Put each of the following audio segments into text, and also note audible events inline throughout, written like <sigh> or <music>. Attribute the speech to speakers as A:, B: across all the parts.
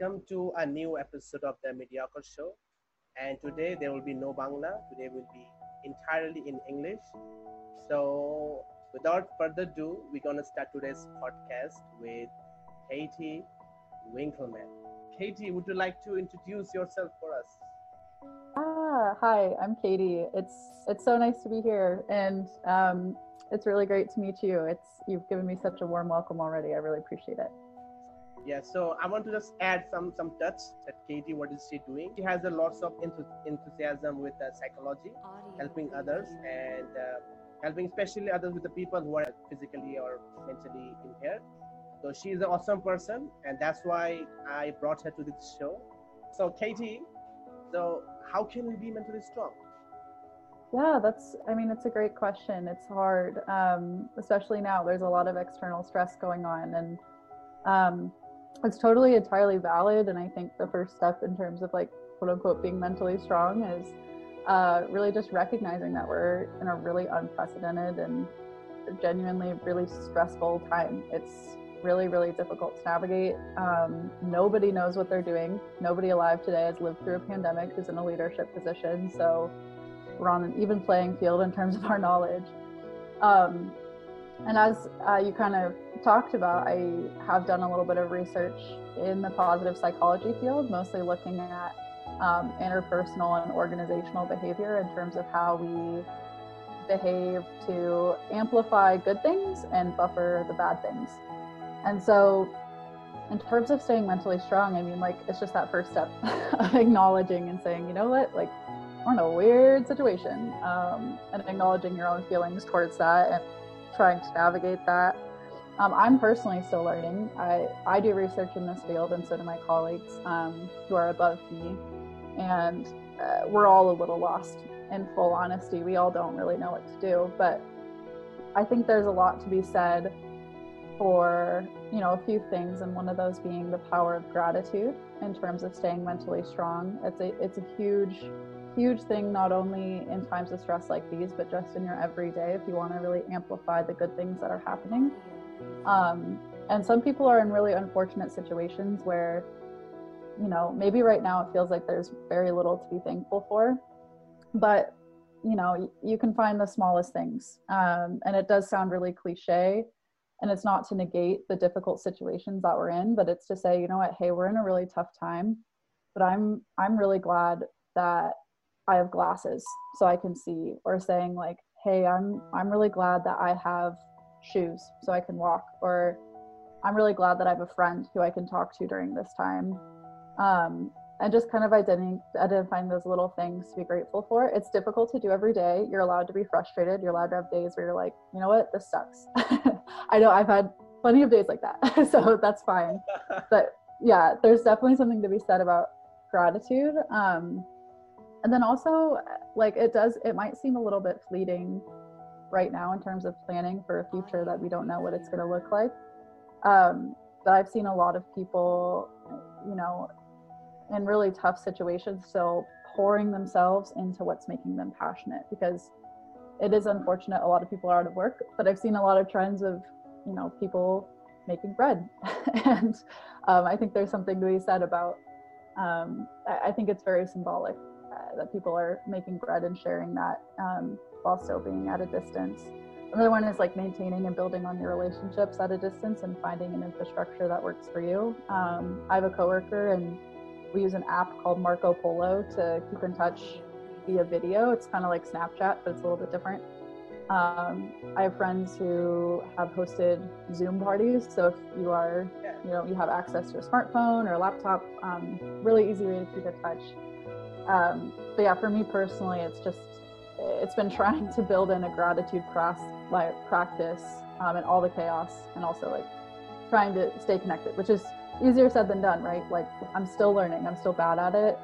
A: welcome to a new episode of the Mediocre Show. And today there will be no Bangla. Today will be entirely in English. So without further ado, we're gonna start today's podcast with Katie Winkleman. Katie, would you like to introduce yourself for us?
B: Ah, hi, I'm Katie. It's it's so nice to be here, and um, it's really great to meet you. It's you've given me such a warm welcome already. I really appreciate it.
A: Yeah, so I want to just add some some touch that Katie, what is she doing? She has a lots of enthusiasm with uh, psychology, helping others and uh, helping especially others with the people who are physically or mentally impaired. So she's an awesome person, and that's why I brought her to this show. So Katie, so how can we be mentally strong?
B: Yeah, that's, I mean, it's a great question. It's hard, um, especially now. There's a lot of external stress going on, and um, it's totally entirely valid. And I think the first step in terms of like, quote unquote, being mentally strong is uh, really just recognizing that we're in a really unprecedented and genuinely really stressful time. It's really, really difficult to navigate. Um, nobody knows what they're doing. Nobody alive today has lived through a pandemic who's in a leadership position. So we're on an even playing field in terms of our knowledge. Um, and as uh, you kind of talked about, I have done a little bit of research in the positive psychology field, mostly looking at um, interpersonal and organizational behavior in terms of how we behave to amplify good things and buffer the bad things. And so, in terms of staying mentally strong, I mean, like, it's just that first step <laughs> of acknowledging and saying, you know what, like, we're in a weird situation, um, and acknowledging your own feelings towards that and trying to navigate that. Um, I'm personally still learning. I, I do research in this field, and so do my colleagues um, who are above me. And uh, we're all a little lost in full honesty. We all don't really know what to do. But I think there's a lot to be said for you know a few things and one of those being the power of gratitude in terms of staying mentally strong it's a it's a huge huge thing not only in times of stress like these but just in your everyday if you want to really amplify the good things that are happening. Um, and some people are in really unfortunate situations where you know maybe right now it feels like there's very little to be thankful for but you know you can find the smallest things. Um, and it does sound really cliche and it's not to negate the difficult situations that we're in but it's to say you know what hey we're in a really tough time but i'm i'm really glad that i have glasses so i can see or saying like hey i'm i'm really glad that i have shoes so i can walk or i'm really glad that i have a friend who i can talk to during this time um, and just kind of identifying, identifying those little things to be grateful for. It's difficult to do every day. You're allowed to be frustrated. You're allowed to have days where you're like, you know what, this sucks. <laughs> I know I've had plenty of days like that, <laughs> so that's fine. <laughs> but yeah, there's definitely something to be said about gratitude. Um, and then also, like it does, it might seem a little bit fleeting right now in terms of planning for a future that we don't know what it's going to look like. Um, but I've seen a lot of people, you know, in really tough situations still pouring themselves into what's making them passionate because it is unfortunate a lot of people are out of work but i've seen a lot of trends of you know people making bread <laughs> and um, i think there's something to be said about um, I, I, think it's very symbolic that people are making bread and sharing that um, while still being at a distance another one is like maintaining and building on your relationships at a distance and finding an infrastructure that works for you um, i have a coworker and we use an app called Marco Polo to keep in touch via video. It's kind of like Snapchat, but it's a little bit different. Um, I have friends who have hosted Zoom parties. So if you are, you know, you have access to a smartphone or a laptop, um, really easy way to keep in touch. Um, but yeah, for me personally, it's just, it's been <laughs> trying to build in a gratitude class, like practice um, and all the chaos and also like trying to stay connected, which is easier said than done, right? Like I'm still learning, I'm still bad at it.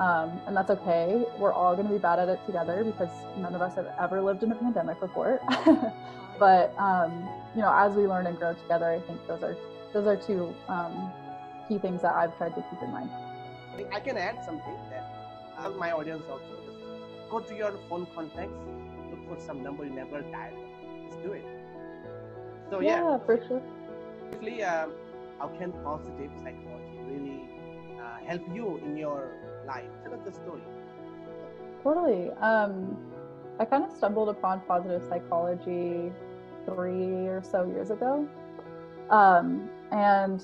B: Um, and that's okay. We're all going to be bad at it together because none of us have ever lived in a pandemic before. <laughs> but um, you know, as we learn and grow together, I think those are those are two um, key things that I've tried to keep in mind.
A: I can add something uh, my audience also just go to your phone contacts, look for some number you never dialed, just do it. So yeah,
B: yeah for sure.
A: Briefly, um, how can positive psychology really help you in your life? Tell us the story.
B: Totally. Um, I kind of stumbled upon positive psychology three or so years ago. Um, and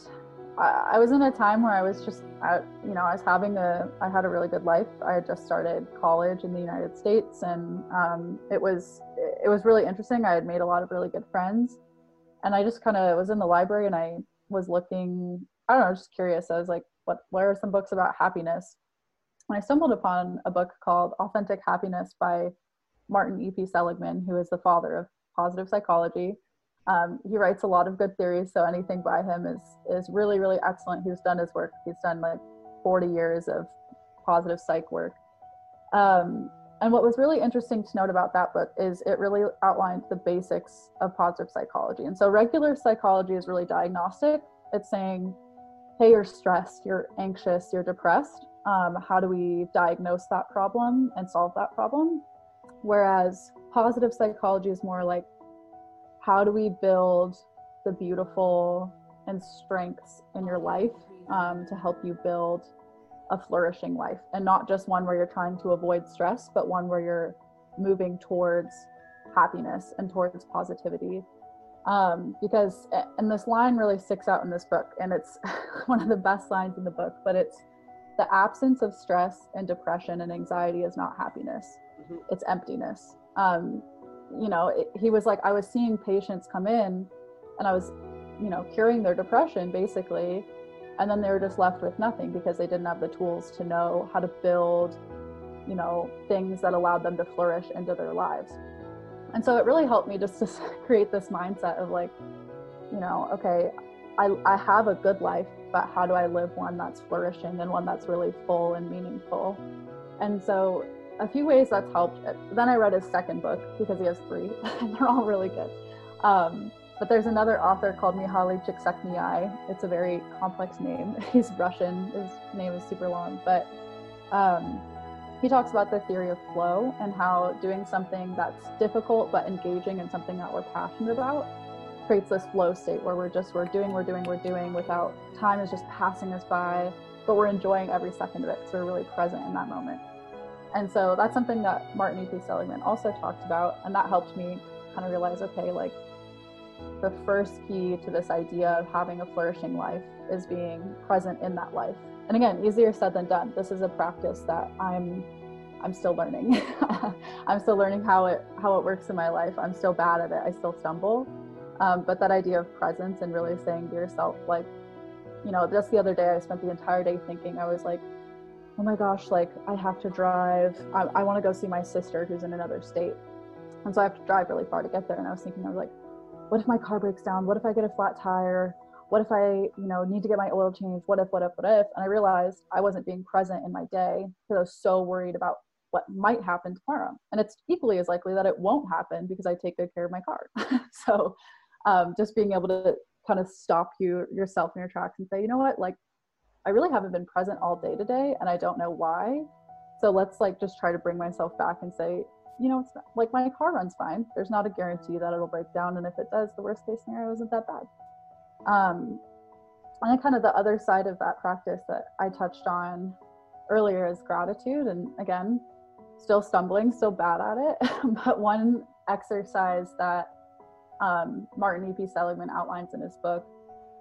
B: I, I, was in a time where I was just, I, you know, I was having a, I had a really good life. I had just started college in the United States, and um, it was, it was really interesting. I had made a lot of really good friends, and I just kind of was in the library and I was looking. I don't know, just curious. I was like, what, what are some books about happiness? And I stumbled upon a book called Authentic Happiness by Martin E.P. Seligman, who is the father of positive psychology. Um, he writes a lot of good theories, so anything by him is is really really excellent. He's done his work. He's done like 40 years of positive psych work. Um, and what was really interesting to note about that book is it really outlined the basics of positive psychology. And so regular psychology is really diagnostic. It's saying, hey, you're stressed, you're anxious, you're depressed. Um, how do we diagnose that problem and solve that problem? Whereas positive psychology is more like how do we build the beautiful and strengths in your life um, to help you build a flourishing life and not just one where you're trying to avoid stress, but one where you're moving towards happiness and towards positivity. Um, because, and this line really sticks out in this book, and it's <laughs> one of the best lines in the book, but it's the absence of stress and depression and anxiety is not happiness mm-hmm. it's emptiness um, you know it, he was like i was seeing patients come in and i was you know curing their depression basically. And then they were just left with nothing because they didn't have the tools to know how to build you know things that allowed them to flourish into their lives. And so it really helped me just to <laughs> create this mindset of like you know okay I, I have a good life but how do i live one that's flourishing and one that's really full and meaningful? And so a few ways that's helped. Then I read his second book because he has three, <laughs> and they're all really good. Um, but there's another author called Mihaly Csikszentmihalyi. It's a very complex name. <laughs> He's Russian. His name is super long, but um, he talks about the theory of flow and how doing something that's difficult but engaging and something that we're passionate about creates this flow state where we're just we're doing, we're doing, we're doing without time is just passing us by, but we're enjoying every second of it because we're really present in that moment. And so that's something that Martin E.P. Seligman also talked about. And that helped me kind of realize okay, like the first key to this idea of having a flourishing life is being present in that life. And again, easier said than done. This is a practice that I'm I'm still learning. <laughs> I'm still learning how it how it works in my life. I'm still bad at it. I still stumble. Um, but that idea of presence and really saying to yourself, like, you know, just the other day, I spent the entire day thinking. I was like, oh my gosh, like I have to drive. I, I want to go see my sister who's in another state. And so I have to drive really far to get there. And I was thinking, I was like, what if my car breaks down? What if I get a flat tire? What if I, you know, need to get my oil changed? What if, what if, what if? And I realized I wasn't being present in my day because I was so worried about what might happen tomorrow. And it's equally as likely that it won't happen because I take good care of my car. <laughs> so um, just being able to kind of stop you yourself in your tracks and say, you know what, like I really haven't been present all day today and I don't know why. So let's like just try to bring myself back and say, you know, it's not, like my car runs fine. There's not a guarantee that it'll break down. And if it does, the worst case scenario isn't that bad. Um, and then kind of the other side of that practice that I touched on earlier is gratitude. And again, still stumbling, still bad at it. <laughs> but one exercise that um, Martin E.P. Seligman outlines in his book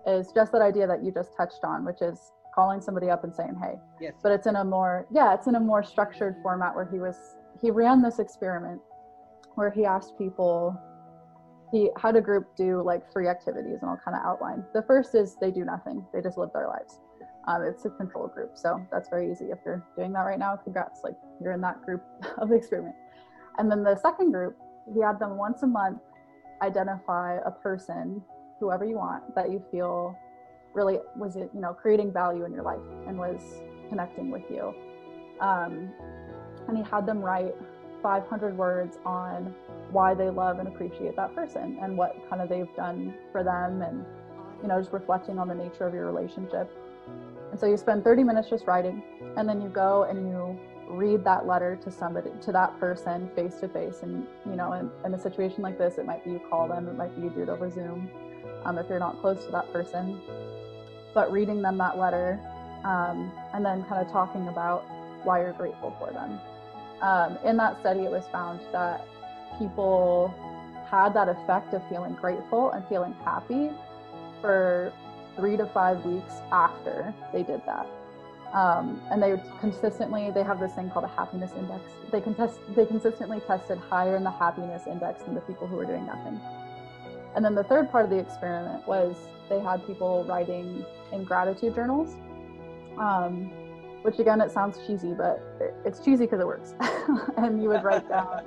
B: is just that idea that you just touched on, which is calling somebody up and saying hey.
A: Yes.
B: But it's in a more yeah it's in a more structured format where he was he ran this experiment where he asked people he had a group do like three activities and i'll kind of outline. The first is they do nothing. They just live their lives. Um, it's a control group so that's very easy if you're doing that right now. Congrats like you're in that group <laughs> of the experiment. And then the second group he had them once a month identify a person whoever you want that you feel really was it you know creating value in your life and was connecting with you. Um, and he had them write 500 words on why they love and appreciate that person and what kind of they've done for them and you know just reflecting on the nature of your relationship. And so you spend 30 minutes just writing and then you go and you read that letter to somebody to that person face to face and you know in, in a situation like this it might be you call them it might be you do it over zoom um, if you're not close to that person but reading them that letter um, and then kind of talking about why you're grateful for them. Um, in that study, it was found that people had that effect of feeling grateful and feeling happy for three to five weeks after they did that. Um, and they consistently they have this thing called a happiness index. They contest they consistently tested higher in the happiness index than the people who were doing nothing. And then the third part of the experiment was they had people writing in gratitude journals, um, which again it sounds cheesy, but it's cheesy because it works. <laughs> and you would write <laughs> down,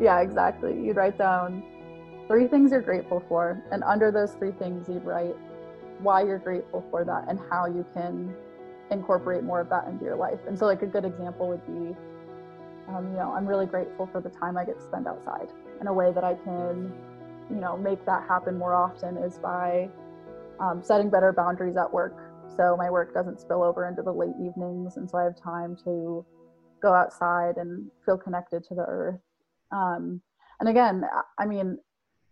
B: yeah, exactly. You'd write down three things you're grateful for, and under those three things you'd write why you're grateful for that and how you can incorporate more of that into your life. And so, like a good example would be, um, you know, I'm really grateful for the time I get to spend outside. in a way that I can, you know, make that happen more often is by um, setting better boundaries at work. So my work doesn't spill over into the late evenings, and so I have time to go outside and feel connected to the earth. Um, and again, I mean,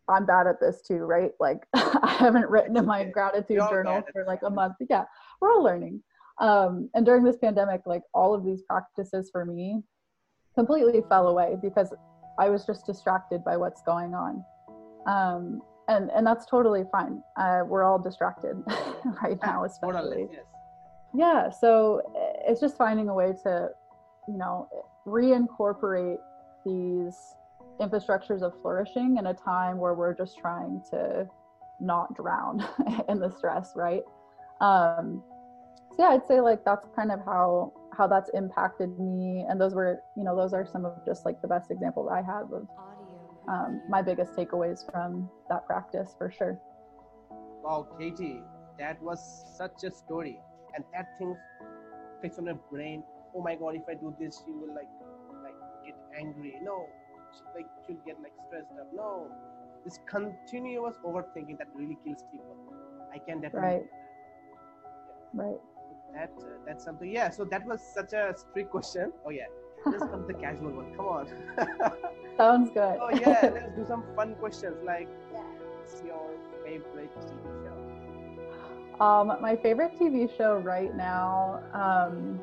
B: I'm bad at this too, right? Like <laughs> I haven't written in my gratitude journal for like a month. Yeah, we're all learning um, and during this pandemic like all of these practices for me completely fell away because i was just distracted by what's going on um, and and that's totally fine. Uh, we're all distracted <laughs> right now <laughs> especially. yeah so it's just finding a way to you know reincorporate these infrastructures of flourishing in a time where we're just trying to not drown <laughs> in the stress right? Um, yeah i'd say like that's kind of how how that's impacted me. And those were you know those are some of just like the best examples i have of um, my biggest takeaways from that practice for sure.
A: Wow katie that was such a story. And that thing fits on her brain. Oh my god if i do this she will like like get angry. No she, like she'll get like stressed up. No this continuous overthinking that really kills people. I can definitely
B: right. right.
A: That uh, that's something yeah so that was such a strict question. Oh yeah let's come to the casual one come on <laughs>
B: sounds good
A: oh yeah <laughs> let's do some fun questions like what's your favorite tv show
B: um my favorite tv show right now um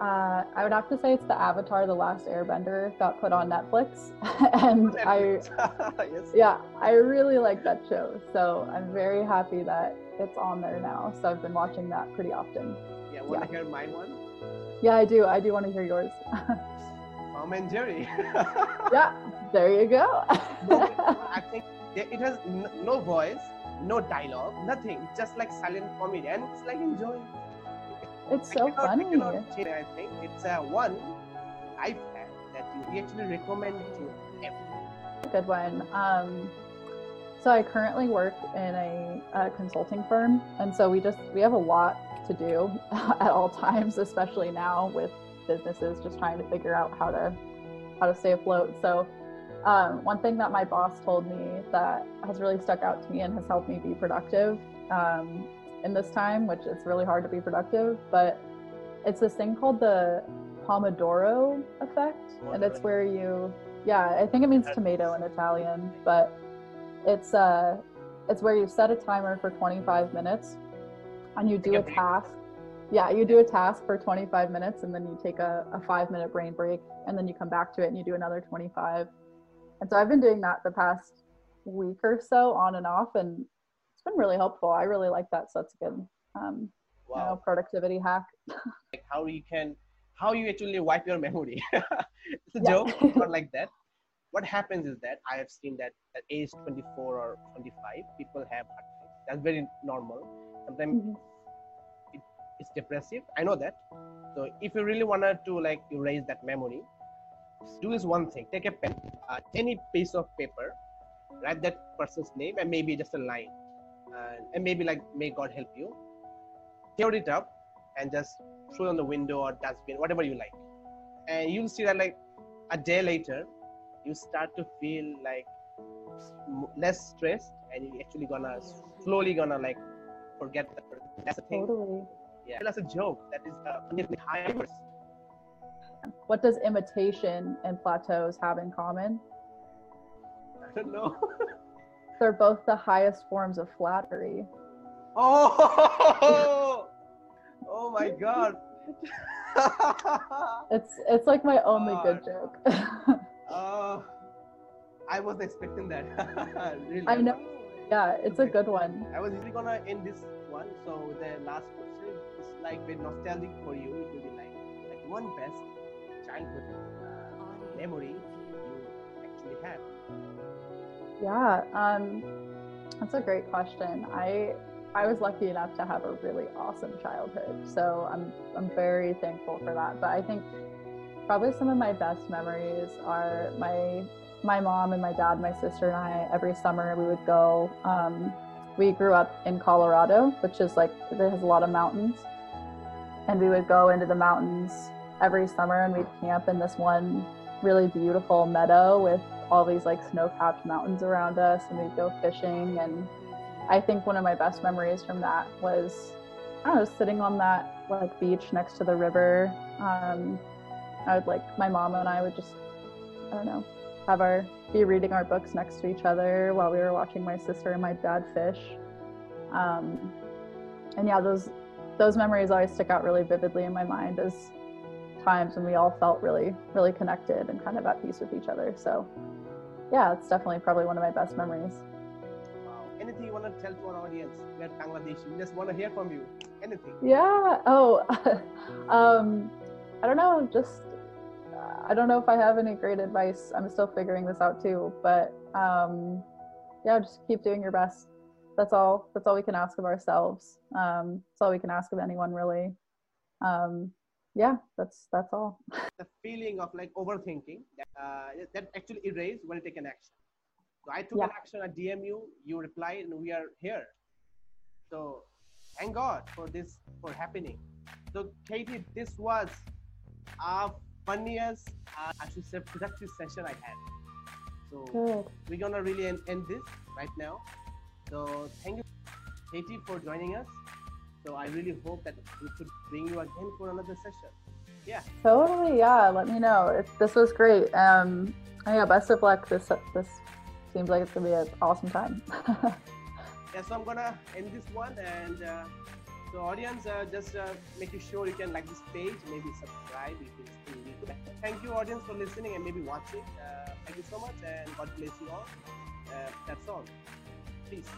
B: uh, I would have to say it's the Avatar: The Last Airbender got put on Netflix, <laughs> and Netflix. I, yes. yeah, I really like that show. So I'm very happy that it's on there now. So I've been watching that pretty often.
A: Yeah, want yeah. to hear my one?
B: Yeah, I do. I do want to hear yours. <laughs>
A: Tom and Jerry. <laughs>
B: yeah, there you go. <laughs>
A: I think it has no voice, no dialogue, nothing. Just like silent comedy, and it's like enjoying.
B: It's so cannot, funny.
A: Change, I think it's a one I've had that you actually recommend to everyone.
B: Good one. Um, so I currently work in a, a, consulting firm, and so we just we have a lot to do <laughs> at all times, especially now with businesses just trying to figure out how to how to stay afloat. So um, one thing that my boss told me that has really stuck out to me and has helped me be productive um, in this time, which it's really hard to be productive, but it's this thing called the Pomodoro effect, and it's where you yeah, I think it means tomato in Italian, but it's uh it's where you set a timer for 25 minutes and you do a task. Yeah, you do a task for 25 minutes and then you take a, a five minute brain break and then you come back to it and you do another 25. And so I've been doing that the past week or so on and off and it's been really helpful. I really like that. So that's a good um, wow. you know, productivity hack. <laughs>
A: like how you can, how you actually wipe your memory. <laughs> it's a yeah. joke, not like that <laughs> what happens is that I have seen that at age 24 or 25, people have. That's very normal. Sometimes mm-hmm. it, it's depressive. I know that. So if you really wanted to like erase that memory, do this one thing: take a pen, uh, any piece of paper, write that person's name and maybe just a line, uh, and maybe like "May God help you." Tear it up and just throw it on the window or dustbin, whatever you like, and you'll see that like a day later you start to feel like less stressed and you actually gonna slowly gonna like forget that that's a thing.
B: Totally.
A: Yeah. That's a joke. That is uh, high
B: what does imitation and plateaus have in common?
A: I don't know. <laughs>
B: They're both the highest forms of flattery.
A: Oh! Oh Oh my god. <laughs>
B: it's it's like my only good joke. <laughs>
A: uh, I was expecting that. really.
B: I know. Yeah, it's a good one.
A: I was really gonna end this one. So the last question is like very nostalgic for you. It will be like like one best childhood uh, memory you actually had.
B: Yeah, um, that's a great question. I I was lucky enough to have a really awesome childhood, so I'm I'm very thankful for that. But I think probably some of my best memories are my my mom and my dad, my sister and I. Every summer we would go. Um, we grew up in Colorado, which is like it has a lot of mountains, and we would go into the mountains every summer and we'd camp in this one really beautiful meadow with all these like snow-capped mountains around us and we'd go fishing and i think one of my best memories from that was i know sitting on that like beach next to the river um, i would like my mom and i would just i don't know have our be reading our books next to each other while we were watching my sister and my dad fish um, and yeah those those memories always stick out really vividly in my mind as times when we all felt really really connected and kind of at peace with each other so yeah it's definitely probably one of my best memories
A: Wow. Anything you want to tell to our audience? We're Bangladesh. We just want to hear from you. Anything.
B: yeah oh <laughs> um i don't know just i don't know if i have any great advice i'm still figuring this out too but um yeah just keep doing your best that's all that's all we can ask of ourselves um that's all we can ask of anyone really um yeah that's that's all <laughs>
A: the feeling of like overthinking that, uh, that actually erase when you take an action. So I took
B: Yeah.
A: an action, I DM you, you replied, and we are here. So thank God for this for happening. So Katie, this was our funniest, uh, I should say, productive session I had. So
B: good
A: we're gonna really end, end this right now. So thank you, Katie, for joining us. So I really hope that we could bring you again for another session. Yeah.
B: Totally, yeah. Let me know. It, this was great. Um, yeah, best of luck. This this seems like it's gonna be an awesome time. <laughs>
A: yeah so i'm gonna end this one and uh, so audience uh, just uh, making sure you can like this page maybe subscribe if it's still new. thank you audience for listening and maybe watching. Uh, thank you so much and god bless you all. Uh, that's all. Peace